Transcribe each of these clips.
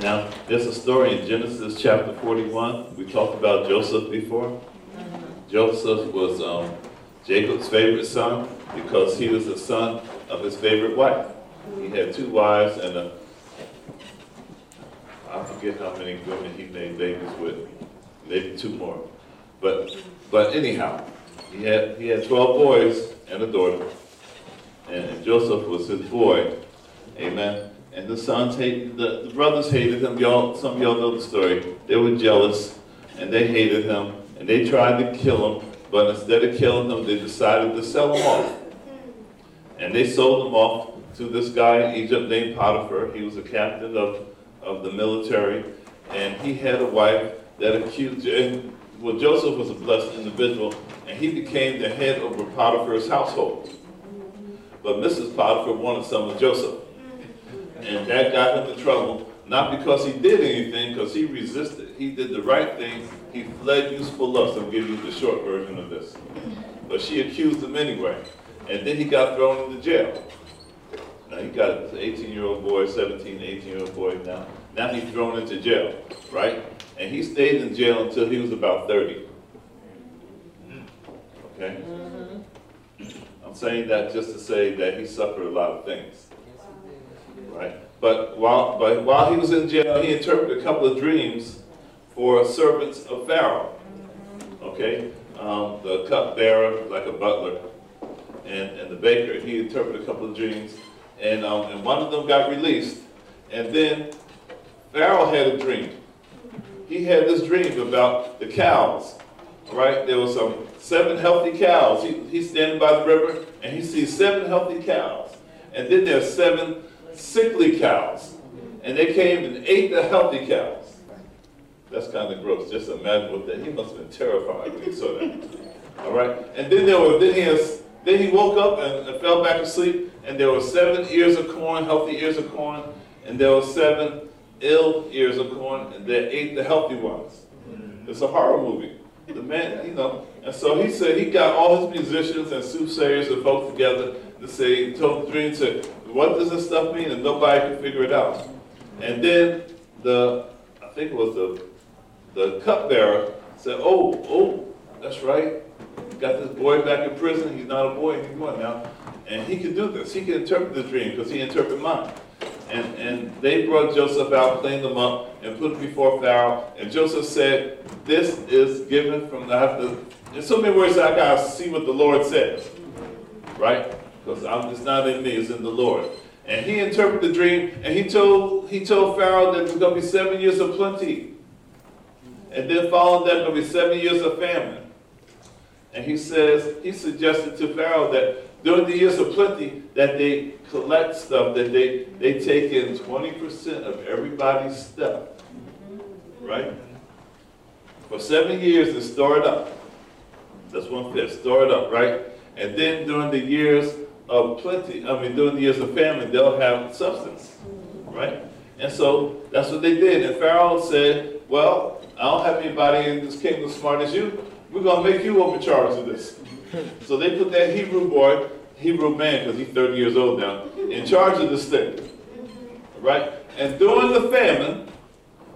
Now, there's a story in Genesis chapter 41. We talked about Joseph before. Joseph was um, Jacob's favorite son because he was the son of his favorite wife. He had two wives and a, I forget how many women he made babies with, maybe two more. But but anyhow, he had he had 12 boys and a daughter, and Joseph was his boy. Amen. And the sons hated the, the brothers hated him. Y'all, some of y'all know the story. They were jealous, and they hated him, and they tried to kill him. But instead of killing him, they decided to sell him off. And they sold him off to this guy in Egypt named Potiphar. He was a captain of, of the military, and he had a wife that accused. And well, Joseph was a blessed individual, and he became the head over Potiphar's household. But Mrs. Potiphar wanted some of Joseph. And that got him in trouble, not because he did anything, because he resisted. He did the right thing. He fled useful lust. I'm giving you the short version of this. But she accused him anyway. And then he got thrown into jail. Now he got an 18 year old boy, 17, 18 year old boy now. Now he's thrown into jail, right? And he stayed in jail until he was about 30. Okay? Mm-hmm. I'm saying that just to say that he suffered a lot of things. But while, but while he was in jail, he interpreted a couple of dreams for servants of Pharaoh. Okay? Um, the cupbearer, like a butler, and, and the baker, he interpreted a couple of dreams. And, um, and one of them got released. And then Pharaoh had a dream. He had this dream about the cows. Right? There were some seven healthy cows. He, he's standing by the river and he sees seven healthy cows. And then there's seven sickly cows. And they came and ate the healthy cows. That's kind of gross. Just imagine what that. He must have been terrified when he saw that. All right. And then there were then he has, then he woke up and, and fell back asleep, and there were seven ears of corn, healthy ears of corn, and there were seven ill ears of corn, and they ate the healthy ones. It's a horror movie. The man, you know, and so he said he got all his musicians and soothsayers and folks together to say, told the dream, said, what does this stuff mean? And nobody could figure it out. And then the, I think it was the, the cupbearer said, oh, oh, that's right. Got this boy back in prison. He's not a boy anymore now. And he can do this. He can interpret the dream because he interpreted mine. And, and they brought Joseph out, cleaned him up, and put him before Pharaoh. And Joseph said, This is given from the. Have so many words, I got to see what the Lord says. Right? Because it's not in me, it's in the Lord. And he interpreted the dream, and he told, he told Pharaoh that there's going to be seven years of plenty. And then following that, going to be seven years of famine. And he says, he suggested to Pharaoh that during the years of plenty, that they collect stuff, that they, they take in 20% of everybody's stuff. Right? For seven years to store it up. That's one fifth, store it up, right? And then during the years of plenty, I mean, during the years of famine, they'll have substance, right? And so that's what they did. And Pharaoh said, Well, I don't have anybody in this kingdom as smart as you. We're going to make you over charge of this. so they put that Hebrew boy, Hebrew man, because he's 30 years old now, in charge of this thing. Right? And during the famine,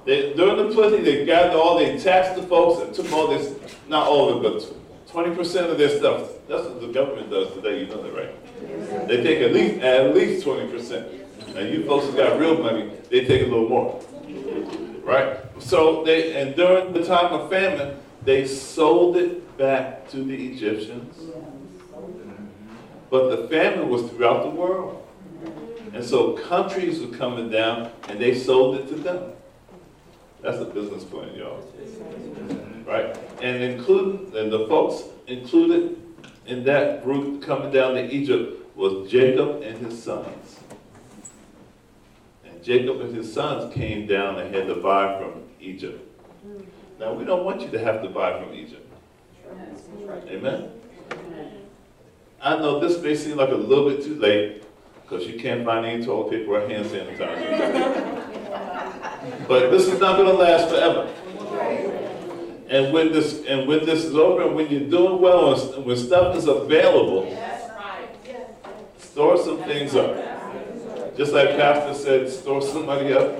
they, during the plenty, they gathered all, they taxed the folks and took all this, not all of it, but 20% of their stuff. That's what the government does today, you know that, right? They take at least at least 20%. And you folks who got real money, they take a little more. Right? So they and during the time of famine, they sold it back to the Egyptians. But the famine was throughout the world. And so countries were coming down and they sold it to them. That's the business plan, y'all. Right? And including and the folks included in that group coming down to Egypt was Jacob and his sons. And Jacob and his sons came down and had to buy from Egypt. Now we don't want you to have to buy from Egypt. Amen. I know this may seem like a little bit too late because you can't find any toilet paper or hand sanitizer. But this is not to last forever. And when this and when this is over, and when you're doing well, and when stuff is available, store some things up. Just like Pastor said, store some money up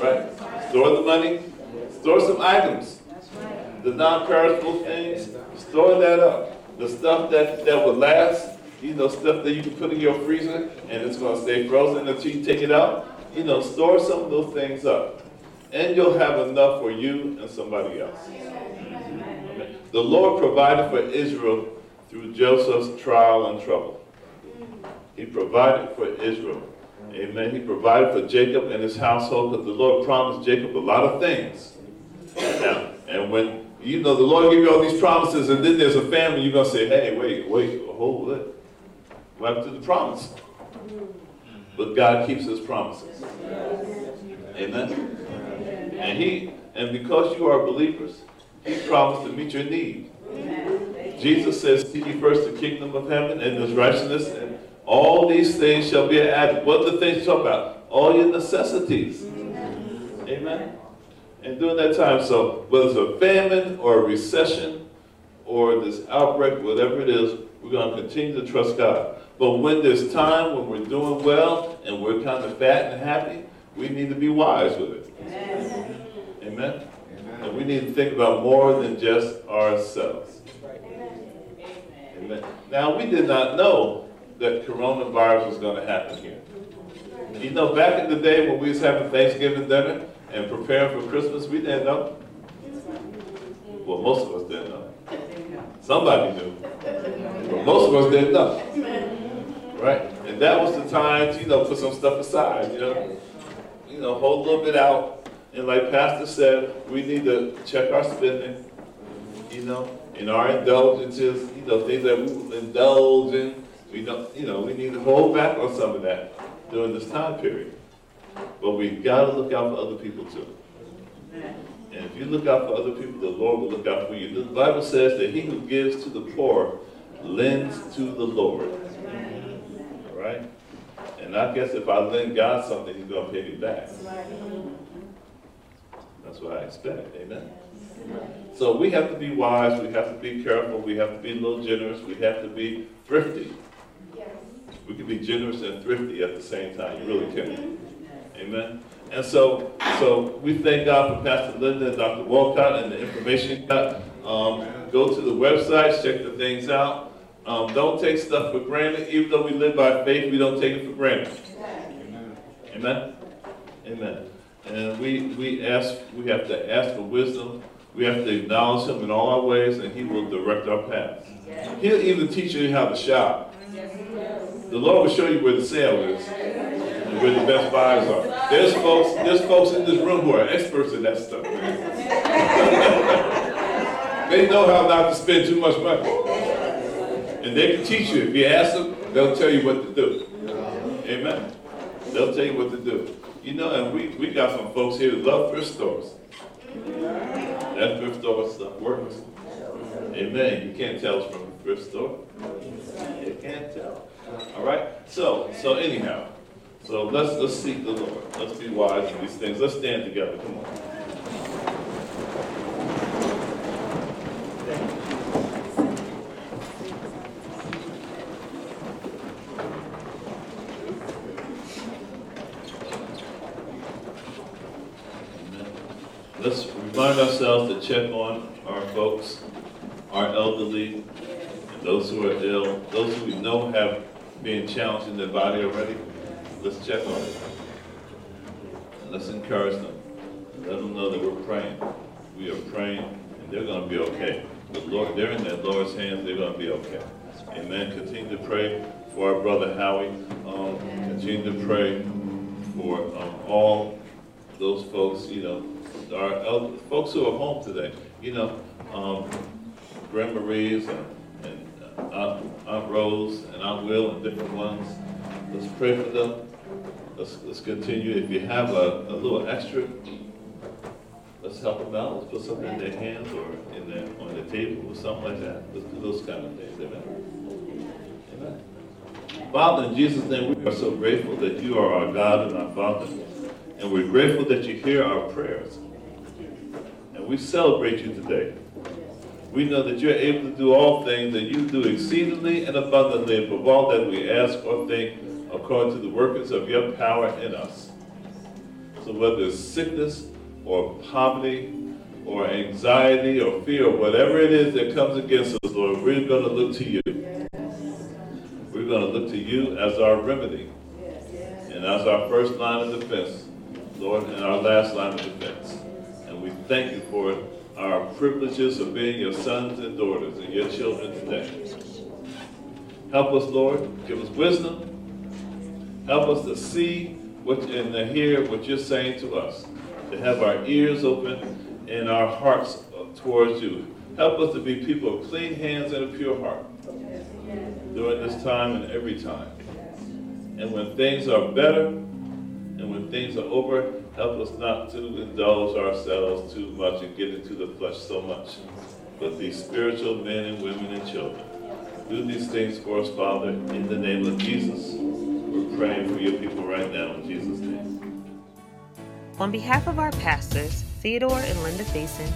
Right? Store the money, store some items. The non-perishable things, store that up. The stuff that, that will last, you know, stuff that you can put in your freezer and it's gonna stay frozen until you take it out. You know, store some of those things up. And you'll have enough for you and somebody else. The Lord provided for Israel through Joseph's trial and trouble. He provided for Israel. Amen. He provided for Jacob and his household because the Lord promised Jacob a lot of things. Now, and when you know the Lord give you all these promises, and then there's a family, you're gonna say, "Hey, wait, wait, hold it. What happened to the promise?" But God keeps His promises. Amen. And He, and because you are believers, He promised to meet your need. Jesus says, "Seek ye first the kingdom of heaven and His righteousness, and all these things shall be added." What are the things you talk about? All your necessities. Amen. And during that time, so whether it's a famine or a recession or this outbreak, whatever it is, we're going to continue to trust God. But when there's time, when we're doing well and we're kind of fat and happy, we need to be wise with it. Amen. Amen. And we need to think about more than just ourselves. Amen. Now, we did not know that coronavirus was going to happen here. You know, back in the day when we was having Thanksgiving dinner and preparing for Christmas, we didn't know. Well, most of us didn't know. Somebody knew. But most of us didn't know. Right? And that was the time to, you know, put some stuff aside, you know. You know, hold a little bit out. And like Pastor said, we need to check our spending, you know, and our indulgences, you know, things that we indulge in. We don't, you know, we need to hold back on some of that during this time period. But we've got to look out for other people too. And if you look out for other people, the Lord will look out for you. The Bible says that he who gives to the poor lends to the Lord. Right? And I guess if I lend God something, he's going to pay me back. That's what I expect. Amen? So we have to be wise. We have to be careful. We have to be a little generous. We have to be thrifty. We can be generous and thrifty at the same time. You really can. Amen. And so, so we thank God for Pastor Linda and Dr. Walcott and the information you got. Um, go to the websites, check the things out. Um, don't take stuff for granted. Even though we live by faith, we don't take it for granted. Amen. Amen. Amen. And we we ask, we have to ask for wisdom. We have to acknowledge Him in all our ways, and He will direct our paths. He'll even teach you how to shop. The Lord will show you where the sale is and where the best buys are. There's folks, there's folks in this room who are experts in that stuff. they know how not to spend too much money. And they can teach you. If you ask them, they'll tell you what to do. Amen. They'll tell you what to do. You know, and we, we got some folks here that love thrift stores. That thrift store stuff works. Amen. You can't tell it's from a thrift store. You can't tell. All right. So so anyhow, so let's let's seek the Lord. Let's be wise in these things. Let's stand together. Come on. Amen. Let's remind ourselves to check on our folks, our elderly, and those who are ill, those who we know have been challenged in their body already. Let's check on them. And let's encourage them. Let them know that we're praying. We are praying, and they're going to be okay. The Lord, they're in the Lord's hands. They're going to be okay. Amen. Continue to pray for our brother Howie. Um, continue to pray for um, all those folks. You know, our folks who are home today. You know, um, Grandma Reeves and, and Aunt, Aunt Rose and Aunt Will and different ones. Let's pray for them. Let's, let's continue. If you have a, a little extra, let's help them out. Let's put something in their hands or in their, on the table or something like that. Let's do those kind of things. Amen. Amen. Father, in Jesus' name, we are so grateful that you are our God and our Father. And we're grateful that you hear our prayers. We celebrate you today. We know that you're able to do all things, that you do exceedingly and abundantly above all that we ask or think, according to the workings of your power in us. So whether it's sickness or poverty or anxiety or fear or whatever it is that comes against us, Lord, we're going to look to you. We're going to look to you as our remedy and as our first line of defense, Lord, and our last line of defense. Thank you for our privileges of being your sons and daughters and your children today. Help us, Lord. Give us wisdom. Help us to see what and to hear what you're saying to us. To have our ears open and our hearts towards you. Help us to be people of clean hands and a pure heart during this time and every time. And when things are better and when things are over, help us not to indulge ourselves too much and get into the flesh so much, but be spiritual men and women and children. Do these things for us, Father, in the name of Jesus. We're praying for your people right now in Jesus' name. On behalf of our pastors, Theodore and Linda Faison,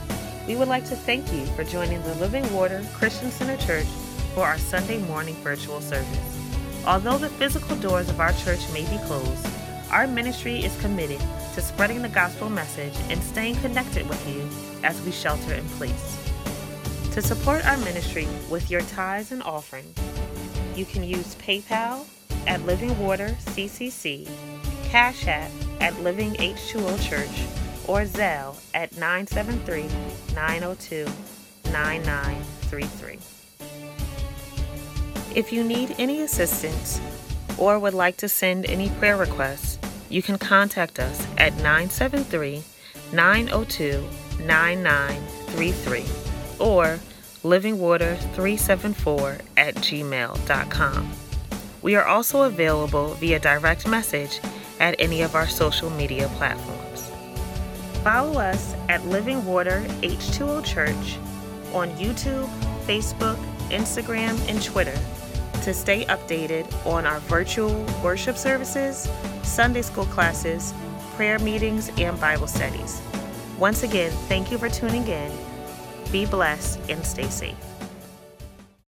we would like to thank you for joining the Living Water Christian Center Church for our Sunday morning virtual service. Although the physical doors of our church may be closed, our ministry is committed to spreading the gospel message and staying connected with you as we shelter in place. To support our ministry with your tithes and offerings, you can use PayPal at Living Water CCC, Cash App at Living H2O Church, or Zelle at 973 902 9933. If you need any assistance or would like to send any prayer requests, you can contact us at 973 902 9933 or livingwater374 at gmail.com. We are also available via direct message at any of our social media platforms. Follow us at Living Water H2O Church on YouTube, Facebook, Instagram, and Twitter to stay updated on our virtual worship services, Sunday school classes, prayer meetings, and Bible studies. Once again, thank you for tuning in. Be blessed and stay safe.